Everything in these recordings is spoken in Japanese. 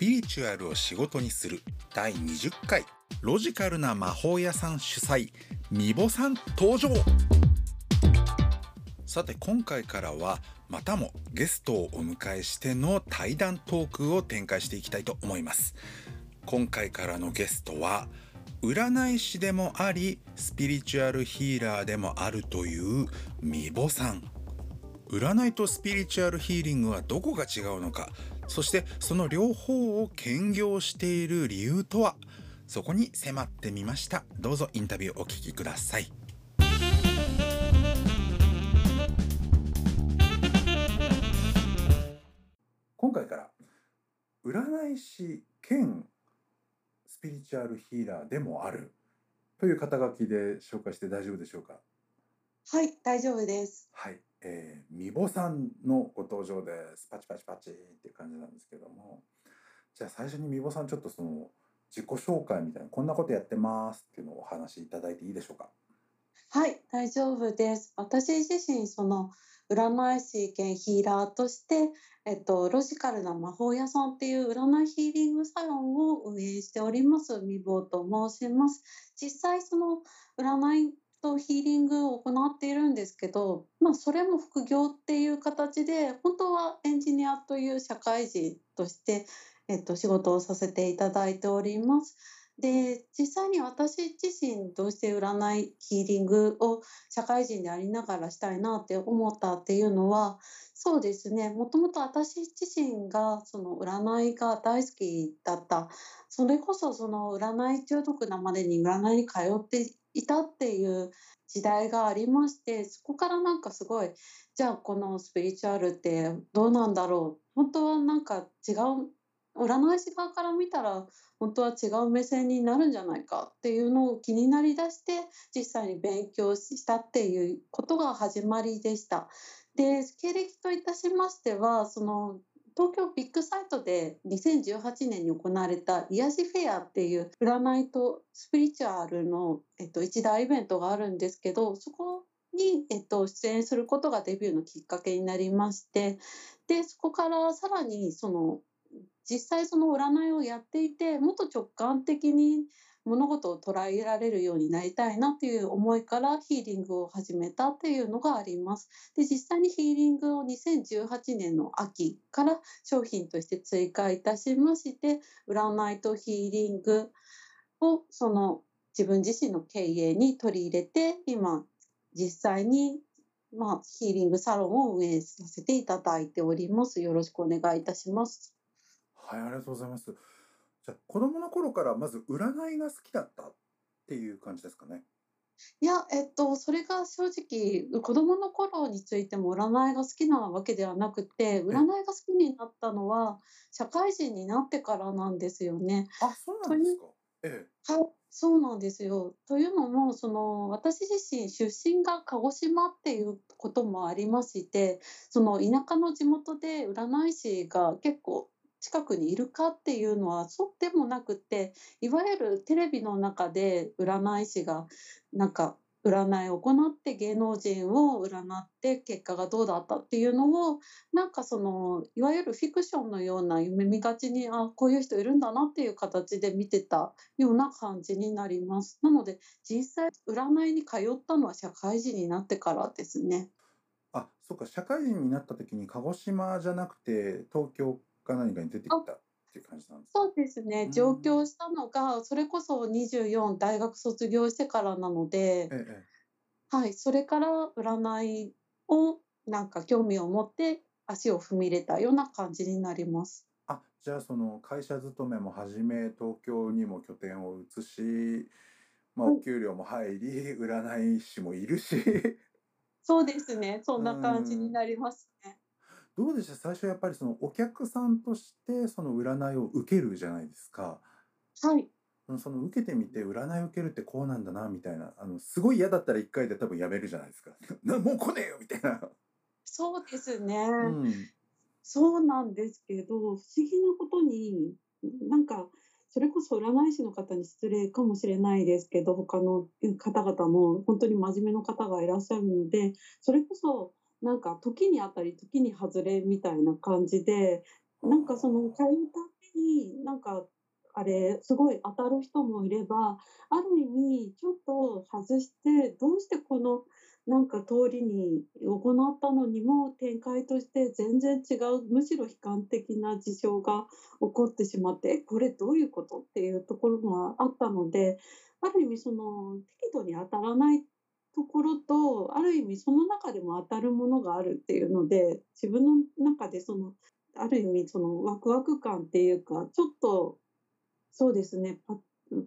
ピリチュアルを仕事にする。第20回。ロジカルな魔法屋さん主催。ミボさん登場。さて今回からはまたもゲストをお迎えしての対談トークを展開していきたいと思います。今回からのゲストは占い師でもありスピリチュアルヒーラーでもあるというミボさん。占いとスピリチュアルヒーリングはどこが違うのか。そしてその両方を兼業している理由とは？そこに迫ってみました。どうぞインタビューお聞きください。今回から占い師兼スピリチュアルヒーラーでもあるという肩書きで紹介して大丈夫でしょうか？はい、大丈夫です。はい、えー、みぼさんのご登場です。パチパチパチっていう感じなんですけども。じゃあ最初にみぼさんちょっとその自己紹介みたいな、こんなことやってますっていうのをお話しいただいていいでしょうか？はい、大丈夫です。私自身、その占い師兼ヒーラーとして、えっと、ロジカルな魔法屋さんっていう占いヒーリングサロンを運営しております、みぼと申します。実際、その占いとヒーリングを行っているんですけど、まあ、それも副業っていう形で、本当はエンジニアという社会人として、えっと、仕事をさせていただいております。で実際に私自身どうして占いヒーリングを社会人でありながらしたいなって思ったっていうのはそうですねもともと私自身がその占いが大好きだったそれこそその占い中毒なまでに占いに通っていたっていう時代がありましてそこからなんかすごいじゃあこのスピリチュアルってどうなんだろう？本当はなんか違う占い師側から見たら本当は違う目線になるんじゃないかっていうのを気になりだして実際に勉強したっていうことが始まりでした。で経歴といたしましてはその東京ビッグサイトで2018年に行われた癒しフェアっていう占いとスピリチュアルの、えっと、一大イベントがあるんですけどそこに、えっと、出演することがデビューのきっかけになりましてでそこからさらにその実際その占いをやっていてもっと直感的に物事を捉えられるようになりたいなっていう思いからヒーリングを始めたっていうのがあります。で実際にヒーリングを2018年の秋から商品として追加いたしまして占いとヒーリングをその自分自身の経営に取り入れて今実際にまあ、ヒーリングサロンを運営させていただいております。よろしくお願いいたします。はい、ありがとうございます。じゃあ子供の頃からまず占いが好きだったっていう感じですかね？いや、えっと、それが正直、子供の頃についても占いが好きなわけではなくて、占いが好きになったのは社会人になってからなんですよね。あ、そうなんですか。ええ。はい、そうなんですよ。というのも、その私自身出身が鹿児島っていうこともありまして、その田舎の地元で占い師が結構近くにいるかっていうのはそうでもなくていわゆるテレビの中で占い師がなんか占いを行って芸能人を占って結果がどうだったっていうのをなんかそのいわゆるフィクションのような夢見がちにあこういう人いるんだなっていう形で見てたような感じになります。なので実際占いに通ったのは社会人になってからですね。あ、そっか、社会人になった時に鹿児島じゃなくて東京か何かに出てきたっていう感じなんですか？そうですね、うん上京したのがそれこそ24大学卒業してからなので、ええ。はい、それから占いをなんか興味を持って足を踏み入れたような感じになります。あ、じゃあその会社勤めも始め東京にも拠点を移し、まあうんお給料も入り、占い師もいるし、そうですね、そんな感じになりますね。どうでした？最初やっぱりそのお客さんとしてその占いを受けるじゃないですか。はい、うんその受けてみて占い受けるってこうなんだなみたいなあのすごい嫌だったら一回で多分やめるじゃないですか。なもう来ねえよみたいな。そうですね。うん。そうなんですけど、不思議なことに、なんか、それこそ占い師の方に失礼かもしれないですけど、他の方々も本当に真面目な方がいらっしゃるので、それこそ、なんか時に当たり時に外れみたいな感じで、なんかその通うたびになんかあれすごい当たる人もいればある意味ちょっと外してどうしてこのなんか通りに行ったのにも展開として全然違うむしろ悲観的な事象が起こってしまってこれどういうことっていうところがあったのである意味その適度に当たらないところとある意味その中でも当たるものがあるっていうので自分の中でそのある意味そのワクワク感っていうかちょっとそうですねパ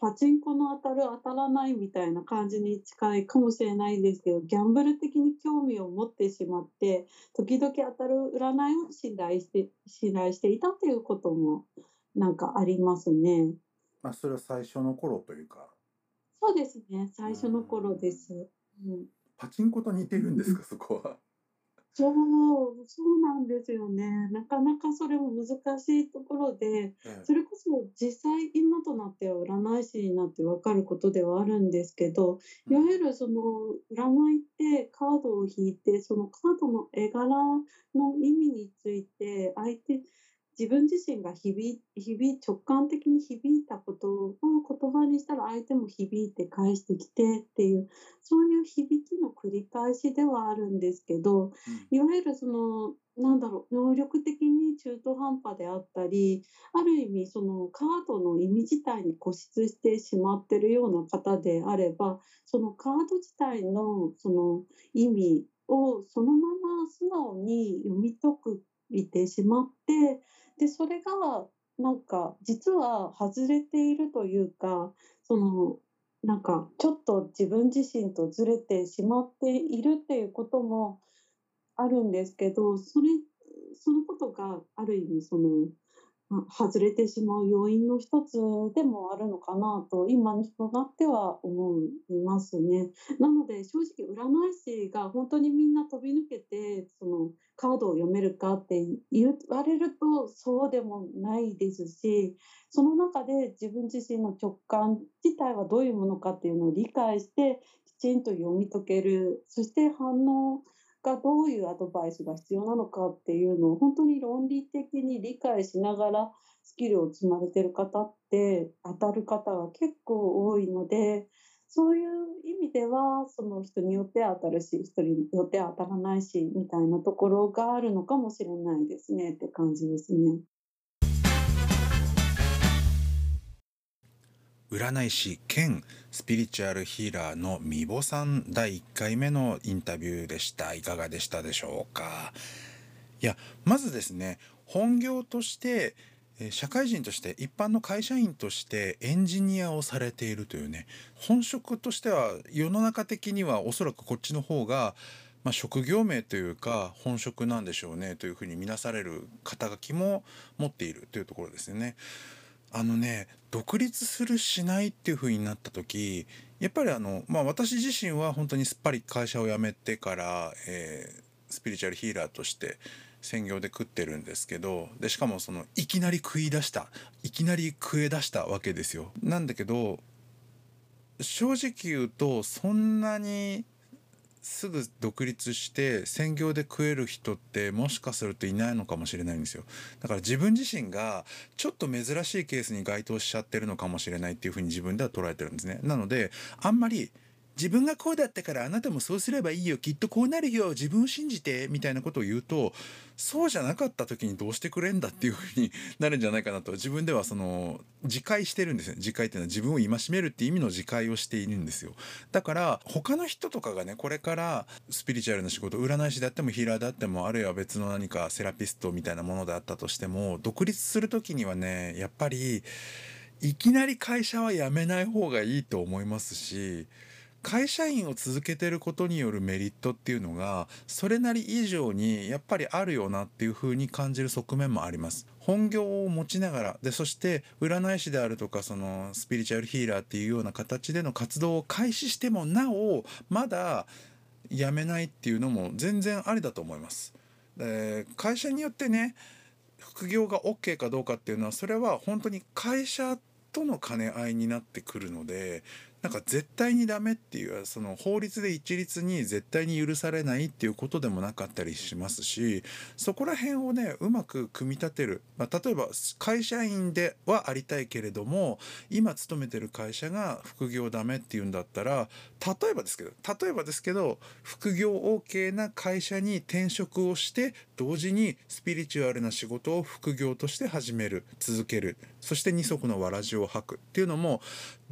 パチンコの当たる当たらないみたいな感じに近いかもしれないですけどギャンブル的に興味を持ってしまって時々当たる占いを信頼して信頼していたということもなんかありますね。まあ、それは最初の頃というかそうですね最初の頃です。うん、パチンコと似てるんですか、そこは。そう、そうなんですよね。なかなかそれも難しいところで、それこそ実際今となっては占い師になって分かることではあるんですけど、いわゆるその占いってカードを引いて、そのカードの絵柄の意味について相手自分自身が響響直感的に響いたことを言葉にしたら相手も響いて返してきてっていうそういう響きの繰り返しではあるんですけど、いわゆるそのなんだろう能力的に中途半端であったりある意味そのカードの意味自体に固執してしまってるような方であればそのカード自体のその意味をそのまま素直に読み解くいてしまってでそれがなんか実は外れているというかそのなんかちょっと自分自身とずれてしまっているっていうこともあるんですけどそれそのことがある意味その外れてしまう要因の一つでもあるのかなと今になっては思いますね。なので正直占い師が本当にみんな飛び抜けてそのカードを読めるかって言われるとそうでもないですしその中で自分自身の直感自体はどういうものかっていうのを理解してきちんと読み解けるそして反応がどういうアドバイスが必要なのかっていうのを本当に論理的に理解しながらスキルを積まれてる方って当たる方が結構多いのでそういう意味ではその人によって当たるし人によって当たらないしみたいなところがあるのかもしれないですねって感じですね。占い師兼スピリチュアルヒーラーのみぼさん第1回目のインタビューでしたいかがでしたでしょうか？いやまずですね本業として社会人として一般の会社員としてエンジニアをされているというね本職としては世の中的にはおそらくこっちの方がまあ、職業名というか本職なんでしょうねというふうに見なされる肩書きも持っているというところですよね。あのね独立するしないっていう風になった時やっぱりあのまあ私自身は本当にすっぱり会社を辞めてから、えー、スピリチュアルヒーラーとして専業で食ってるんですけどでしかもそのいきなり食い出したいきなり食え出したわけですよ。なんだけど正直言うとそんなにすぐ独立して専業で食える人ってもしかするといないのかもしれないんですよ。だから自分自身がちょっと珍しいケースに該当しちゃってるのかもしれないっていうふうに自分では捉えてるんですね。なのであんまり自分がこうだったからあなたもそうすればいいよ。きっとこうなるよ。自分を信じてみたいなことを言うとそうじゃなかった時にどうしてくれんだっていうふうになるんじゃないかなと。自分ではその自戒してるんですね自戒っていうのは自分を戒めるっていう意味の自戒をしているんですよ。だから他の人とかがねこれからスピリチュアルな仕事占い師であってもヒーラーであってもあるいは別の何かセラピストみたいなものであったとしても独立する時にはねやっぱりいきなり会社は辞めない方がいいと思いますし会社員を続けてることによるメリットっていうのがそれなり以上にやっぱりあるよなっていうふうに感じる側面もあります。本業を持ちながらでそして占い師であるとかそのスピリチュアルヒーラーっていうような形での活動を開始してもなおまだ辞めないっていうのも全然ありだと思います。会社によってね副業が OK かどうかっていうのはそれは本当に会社との兼ね合いになってくるのでなんか絶対にダメっていうその法律で一律に絶対に許されないっていうことでもなかったりしますしそこら辺をねうまく組み立てる、まあ、例えば会社員ではありたいけれども今勤めてる会社が副業ダメっていうんだったら例えばですけど例えばですけど副業 OK な会社に転職をして同時にスピリチュアルな仕事を副業として始める続ける。そして二足のわらじを履くっていうのも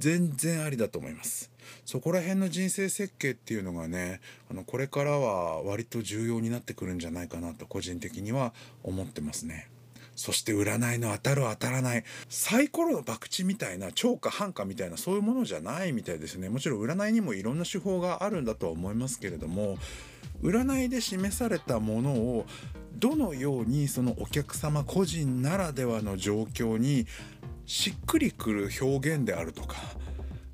全然ありだと思います。そこら辺の人生設計っていうのがねあのこれからは割と重要になってくるんじゃないかなと個人的には思ってますね。そして占いの当たる当たらないサイコロの博打みたいな超か半かみたいなそういうものじゃないみたいですねもちろん占いにもいろんな手法があるんだとは思いますけれども占いで示されたものをどのようにそのお客様個人ならではの状況にしっくりくる表現であるとか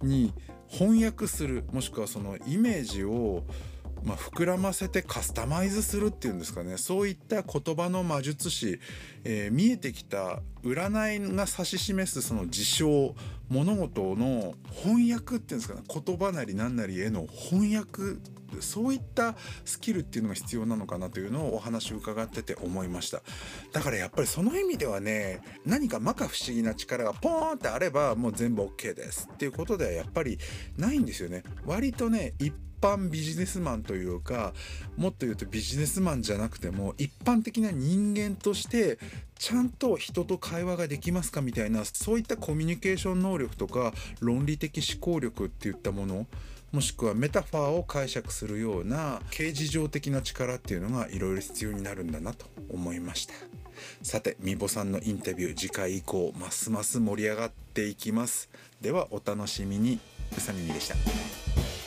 に翻訳するもしくはそのイメージをまあ、膨らませてカスタマイズするっていうんですかね。そういった言葉の魔術師、え、見えてきた占いが指し示すその事象物事の翻訳っていうんですかね言葉なり何なりへの翻訳そういったスキルっていうのが必要なのかなというのをお話を伺ってて思いました。だからやっぱりその意味ではね何か摩訶不思議な力がポーンってあればもう全部 OK ですっていうことではやっぱりないんですよね。割とね一般ビジネスマンというかもっと言うとビジネスマンじゃなくても一般的な人間としてちゃんと人と会話ができますかみたいなそういったコミュニケーション能力とか論理的思考力っていったものもしくはメタファーを解釈するような形事上的な力っていうのがいろいろ必要になるんだなと思いました。さてみぼさんのインタビュー次回以降ますます盛り上がっていきます。ではお楽しみに。うさみみでした。